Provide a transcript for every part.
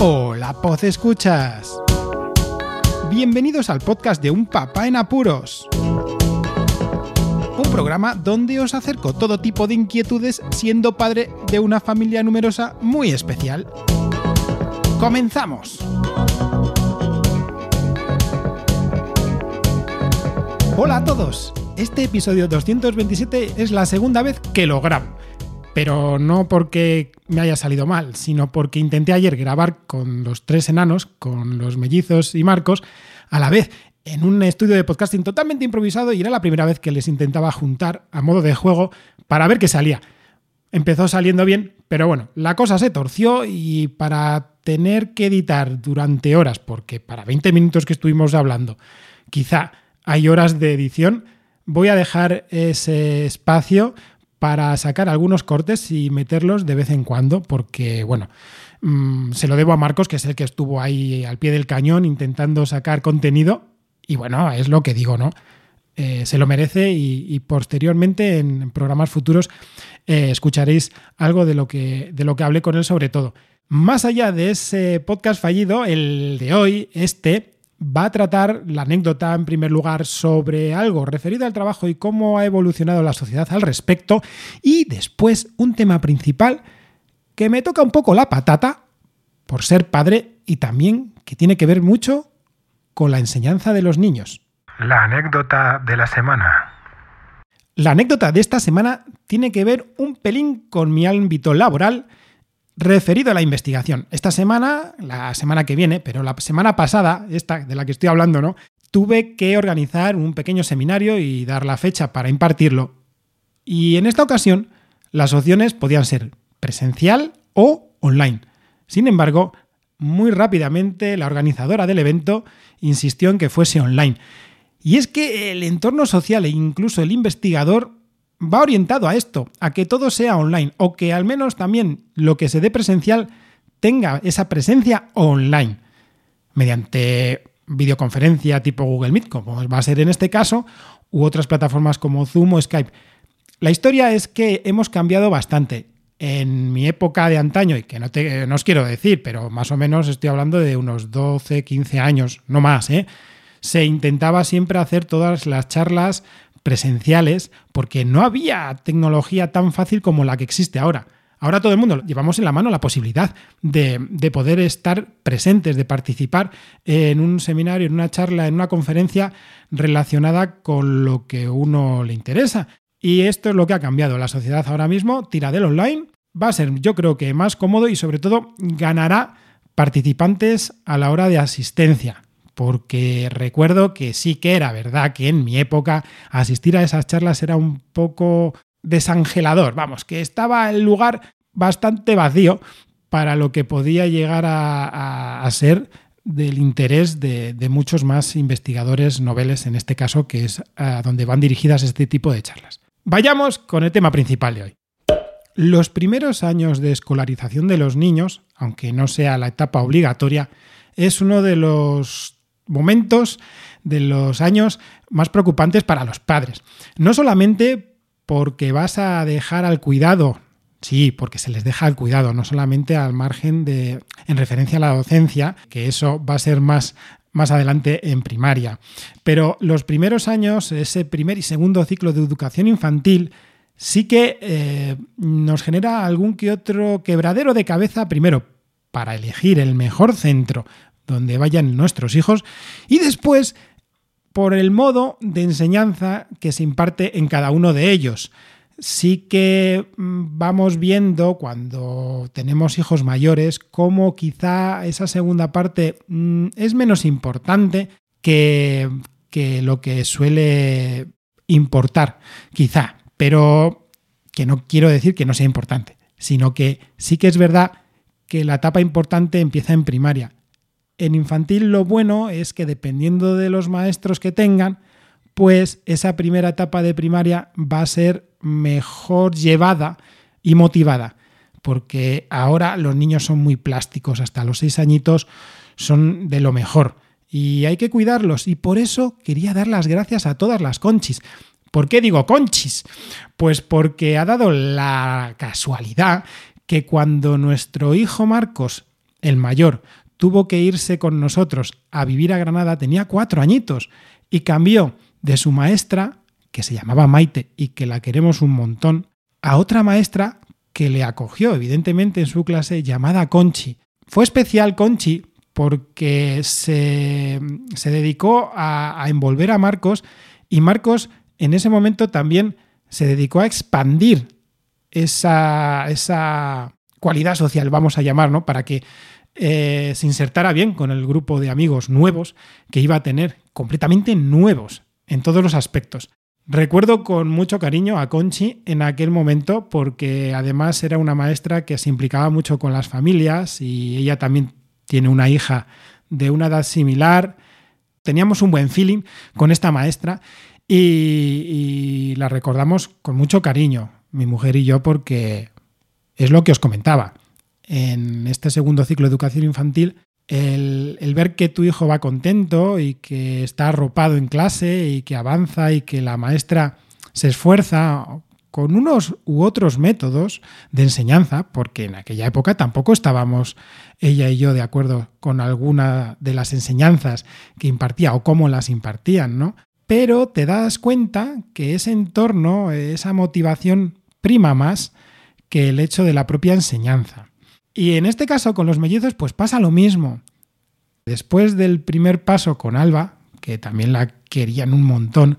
Hola, Poz Escuchas. Bienvenidos al podcast de Un Papá en Apuros. Un programa donde os acerco todo tipo de inquietudes siendo padre de una familia numerosa muy especial. ¡Comenzamos! Hola a todos. Este episodio 227 es la segunda vez que lo grabo pero no porque me haya salido mal, sino porque intenté ayer grabar con los tres enanos, con los mellizos y Marcos, a la vez en un estudio de podcasting totalmente improvisado y era la primera vez que les intentaba juntar a modo de juego para ver qué salía. Empezó saliendo bien, pero bueno, la cosa se torció y para tener que editar durante horas, porque para 20 minutos que estuvimos hablando, quizá hay horas de edición, voy a dejar ese espacio para sacar algunos cortes y meterlos de vez en cuando, porque, bueno, mm, se lo debo a Marcos, que es el que estuvo ahí al pie del cañón intentando sacar contenido, y bueno, es lo que digo, ¿no? Eh, se lo merece y, posteriormente en programas futuros eh, escucharéis algo de lo, que, de lo que hablé con él sobre todo. Más allá de ese podcast fallido, el de hoy, este, va a tratar la anécdota en primer lugar sobre algo referido al trabajo y cómo ha evolucionado la sociedad al respecto y después un tema principal que me toca un poco la patata por ser padre y también que tiene que ver mucho con la enseñanza de los niños. La anécdota de la semana. La anécdota de esta semana tiene que ver un pelín con mi ámbito laboral referido a la investigación. Esta semana, la semana que viene, pero la semana pasada, esta de la que estoy hablando, ¿no? Tuve que organizar un pequeño seminario y dar la fecha para impartirlo. Y en esta ocasión, las opciones podían ser presencial o online. Sin embargo, muy rápidamente la organizadora del evento insistió en que fuese online. Y es que el entorno social e incluso el investigador va orientado a esto, a que todo sea online o que al menos también lo que se dé presencial tenga esa presencia online mediante videoconferencia tipo Google Meet, como va a ser en este caso, u otras plataformas como Zoom o Skype. La historia es que hemos cambiado bastante. En mi época de antaño, y que no, os quiero decir, pero más o menos estoy hablando de unos 12, 15 años, no más, ¿eh? se intentaba siempre hacer todas las charlas presenciales porque no había tecnología tan fácil como la que existe ahora. Ahora todo el mundo llevamos en la mano la posibilidad de, poder estar presentes, de participar en un seminario, en una charla, en una conferencia relacionada con lo que uno le interesa. Y esto es lo que ha cambiado. La sociedad ahora mismo tira del online, va a ser yo creo que más cómodo y sobre todo ganará participantes a la hora de asistencia porque recuerdo que sí que era verdad que en mi época asistir a esas charlas era un poco desangelador, vamos, que estaba el lugar bastante vacío para lo que podía llegar a, ser del interés de, muchos más investigadores noveles, en este caso, que es a donde van dirigidas este tipo de charlas. Vayamos con el tema principal de hoy. Los primeros años de escolarización de los niños, aunque no sea la etapa obligatoria, es uno de los momentos de los años más preocupantes para los padres. No solamente porque vas a dejar al cuidado, sí, porque se les deja al cuidado, no solamente al margen de, en referencia a la docencia, que eso va a ser más más adelante en primaria. Pero los primeros años, ese primer y segundo ciclo de educación infantil, sí que eh, nos genera algún que otro quebradero de cabeza, primero, para elegir el mejor centro donde vayan nuestros hijos y después por el modo de enseñanza que se imparte en cada uno de ellos. Sí que mm, vamos viendo cuando tenemos hijos mayores cómo quizá esa segunda parte mm, es menos importante que, que lo que suele importar, quizá, pero que no quiero decir que no sea importante, sino que sí que es verdad que la etapa importante empieza en primaria en infantil lo bueno es que dependiendo de los maestros que tengan, pues esa primera etapa de primaria va a ser mejor llevada y motivada, porque ahora los niños son muy plásticos, hasta los seis añitos son de lo mejor y hay que cuidarlos y por eso quería dar las gracias a todas las conchis. ¿Por qué digo conchis? Pues porque ha dado la casualidad que cuando nuestro hijo Marcos el mayor, tuvo que irse con nosotros a vivir a Granada, tenía cuatro añitos y cambió de su maestra, que se llamaba Maite y que la queremos un montón, a otra maestra que le acogió, evidentemente, en su clase llamada Conchi. Fue especial Conchi porque se, se dedicó a, envolver a Marcos y Marcos en ese momento también se dedicó a expandir esa, esa cualidad social, vamos a llamar, ¿no? Para que eh, se insertara bien con el grupo de amigos nuevos que iba a tener, completamente nuevos en todos los aspectos. Recuerdo con mucho cariño a Conchi en aquel momento porque además era una maestra que se implicaba mucho con las familias y ella también tiene una hija de una edad similar. Teníamos un buen feeling con esta maestra y, y la recordamos con mucho cariño, mi mujer y yo, porque es lo que os comentaba. En este segundo ciclo de educación infantil, el, ver que tu hijo va contento y que está arropado en clase y que avanza y que la maestra se esfuerza con unos u otros métodos de enseñanza, porque en aquella época tampoco estábamos ella y yo de acuerdo con alguna de las enseñanzas que impartía o cómo las impartían, ¿no? Pero te das cuenta que ese entorno, esa motivación prima más que el hecho de la propia enseñanza. Y en este caso con los mellizos pues pasa lo mismo. Después del primer paso con Alba, que también la querían un montón,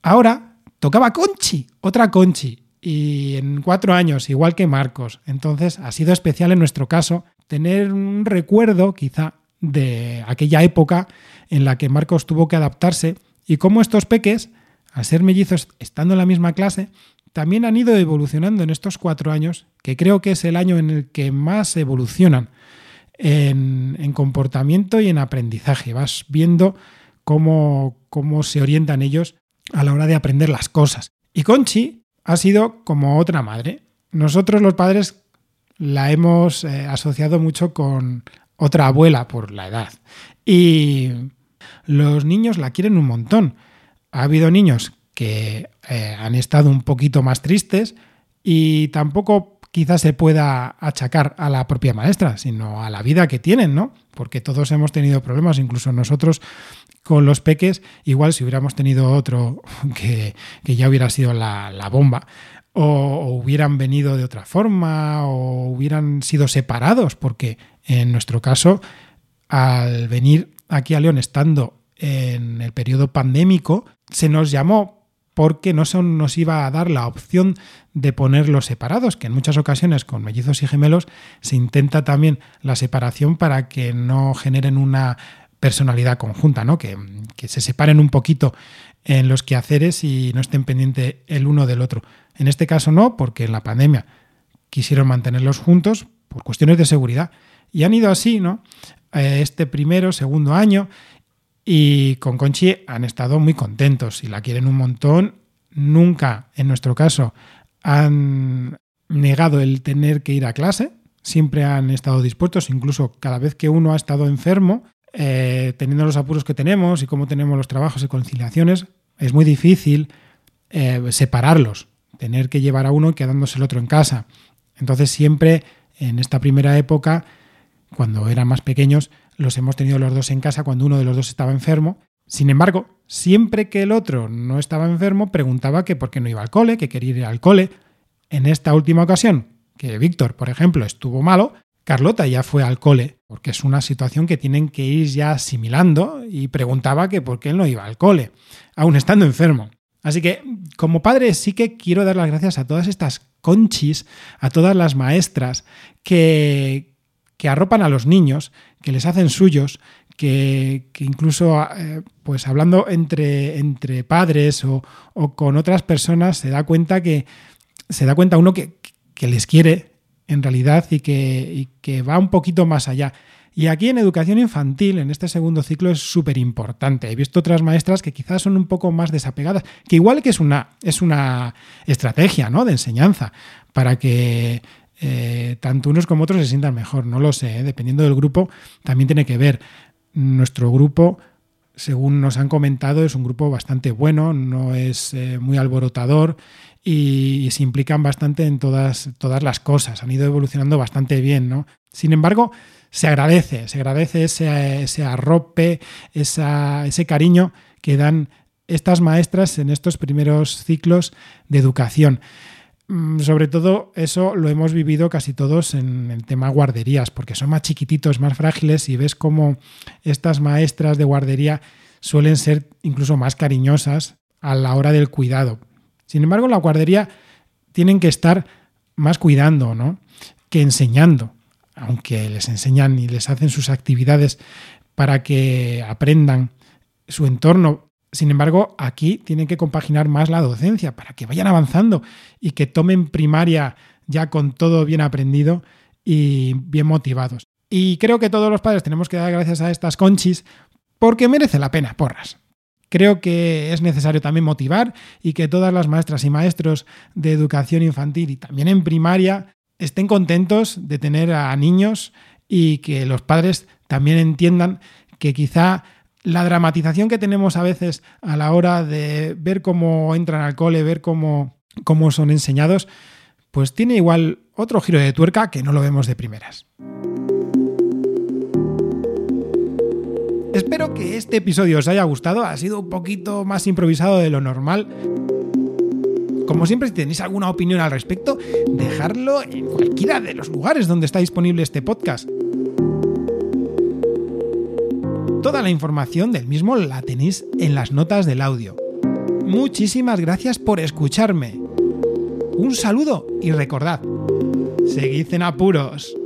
ahora tocaba Conchi, otra Conchi, y en cuatro años, igual que Marcos. Entonces ha sido especial en nuestro caso tener un recuerdo quizá de aquella época en la que Marcos tuvo que adaptarse y cómo estos peques, al ser mellizos estando en la misma clase, también han ido evolucionando en estos cuatro años, que creo que es el año en el que más evolucionan en, en comportamiento y en aprendizaje. Vas viendo cómo, cómo se orientan ellos a la hora de aprender las cosas. Y Conchi ha sido como otra madre. Nosotros los padres la hemos eh, asociado mucho con otra abuela por la edad. Y los niños la quieren un montón. Ha habido niños que eh, han estado un poquito más tristes y tampoco quizás se pueda achacar a la propia maestra, sino a la vida que tienen, ¿no? Porque todos hemos tenido problemas, incluso nosotros con los peques, igual si hubiéramos tenido otro que, que ya hubiera sido la, la bomba, o, o, hubieran venido de otra forma, o hubieran sido separados, porque en nuestro caso, al venir aquí a León estando en el periodo pandémico, se nos llamó porque no se nos iba a dar la opción de ponerlos separados, que en muchas ocasiones con mellizos y gemelos se intenta también la separación para que no generen una personalidad conjunta, ¿no? que, que se separen un poquito en los quehaceres y no estén pendientes el uno del otro. En este caso no, porque en la pandemia quisieron mantenerlos juntos por cuestiones de seguridad. Y han ido así, ¿no? Eh, este primero, segundo año, y con Conchi han estado muy contentos y la quieren un montón. Nunca, en nuestro caso, han negado el tener que ir a clase. Siempre han estado dispuestos, incluso cada vez que uno ha estado enfermo, eh, teniendo los apuros que tenemos y cómo tenemos los trabajos y conciliaciones, es muy difícil eh, separarlos, tener que llevar a uno y quedándose el otro en casa. Entonces siempre en esta primera época, cuando eran más pequeños, los hemos tenido los dos en casa cuando uno de los dos estaba enfermo. Sin embargo, siempre que el otro no estaba enfermo, preguntaba que por qué no iba al cole, que quería ir al cole. En esta última ocasión, que Víctor, por ejemplo, estuvo malo, Carlota ya fue al cole, porque es una situación que tienen que ir ya asimilando y preguntaba que por qué él no iba al cole, aún estando enfermo. Así que, como padre, sí que quiero dar las gracias a todas estas conchis, a todas las maestras que, que arropan a los niños, que les hacen suyos, que, que incluso eh, pues hablando entre, entre padres o, o, con otras personas se da cuenta que se da cuenta uno que, que les quiere en realidad y que, y que va un poquito más allá. Y aquí en educación infantil, en este segundo ciclo, es súper importante. He visto otras maestras que quizás son un poco más desapegadas, que igual que es una, es una estrategia ¿no? de enseñanza para que eh, tanto unos como otros se sientan mejor. No lo sé, ¿eh? dependiendo del grupo, también tiene que ver. Nuestro grupo según nos han comentado, es un grupo bastante bueno, no es eh, muy alborotador y, se implican bastante en todas, todas las cosas. Han ido evolucionando bastante bien, ¿no? Sin embargo, se agradece, se agradece ese, ese arrope, ese cariño que dan estas maestras en estos primeros ciclos de educación. Mm, sobre todo eso lo hemos vivido casi todos en el tema guarderías, porque son más chiquititos, más frágiles y ves cómo estas maestras de guardería suelen ser incluso más cariñosas a la hora del cuidado. Sin embargo, la guardería tienen que estar más cuidando, ¿no? Que enseñando, aunque les enseñan y les hacen sus actividades para que aprendan su entorno sin embargo, aquí tienen que compaginar más la docencia para que vayan avanzando y que tomen primaria ya con todo bien aprendido y bien motivados. Y creo que todos los padres tenemos que dar gracias a estas conchis porque merece la pena, porras. Creo que es necesario también motivar y que todas las maestras y maestros de educación infantil y también en primaria estén contentos de tener a niños y que los padres también entiendan que quizá la dramatización que tenemos a veces a la hora de ver cómo entran al cole, ver cómo, cómo son enseñados, pues tiene igual otro giro de tuerca que no lo vemos de primeras. Espero que este episodio os haya gustado, ha sido un poquito más improvisado de lo normal. Como siempre, si tenéis alguna opinión al respecto, dejadlo en cualquiera de los lugares donde está disponible este podcast. Toda la información del mismo la tenéis en las notas del audio. Muchísimas gracias por escucharme. Un saludo y recordad, seguid en apuros.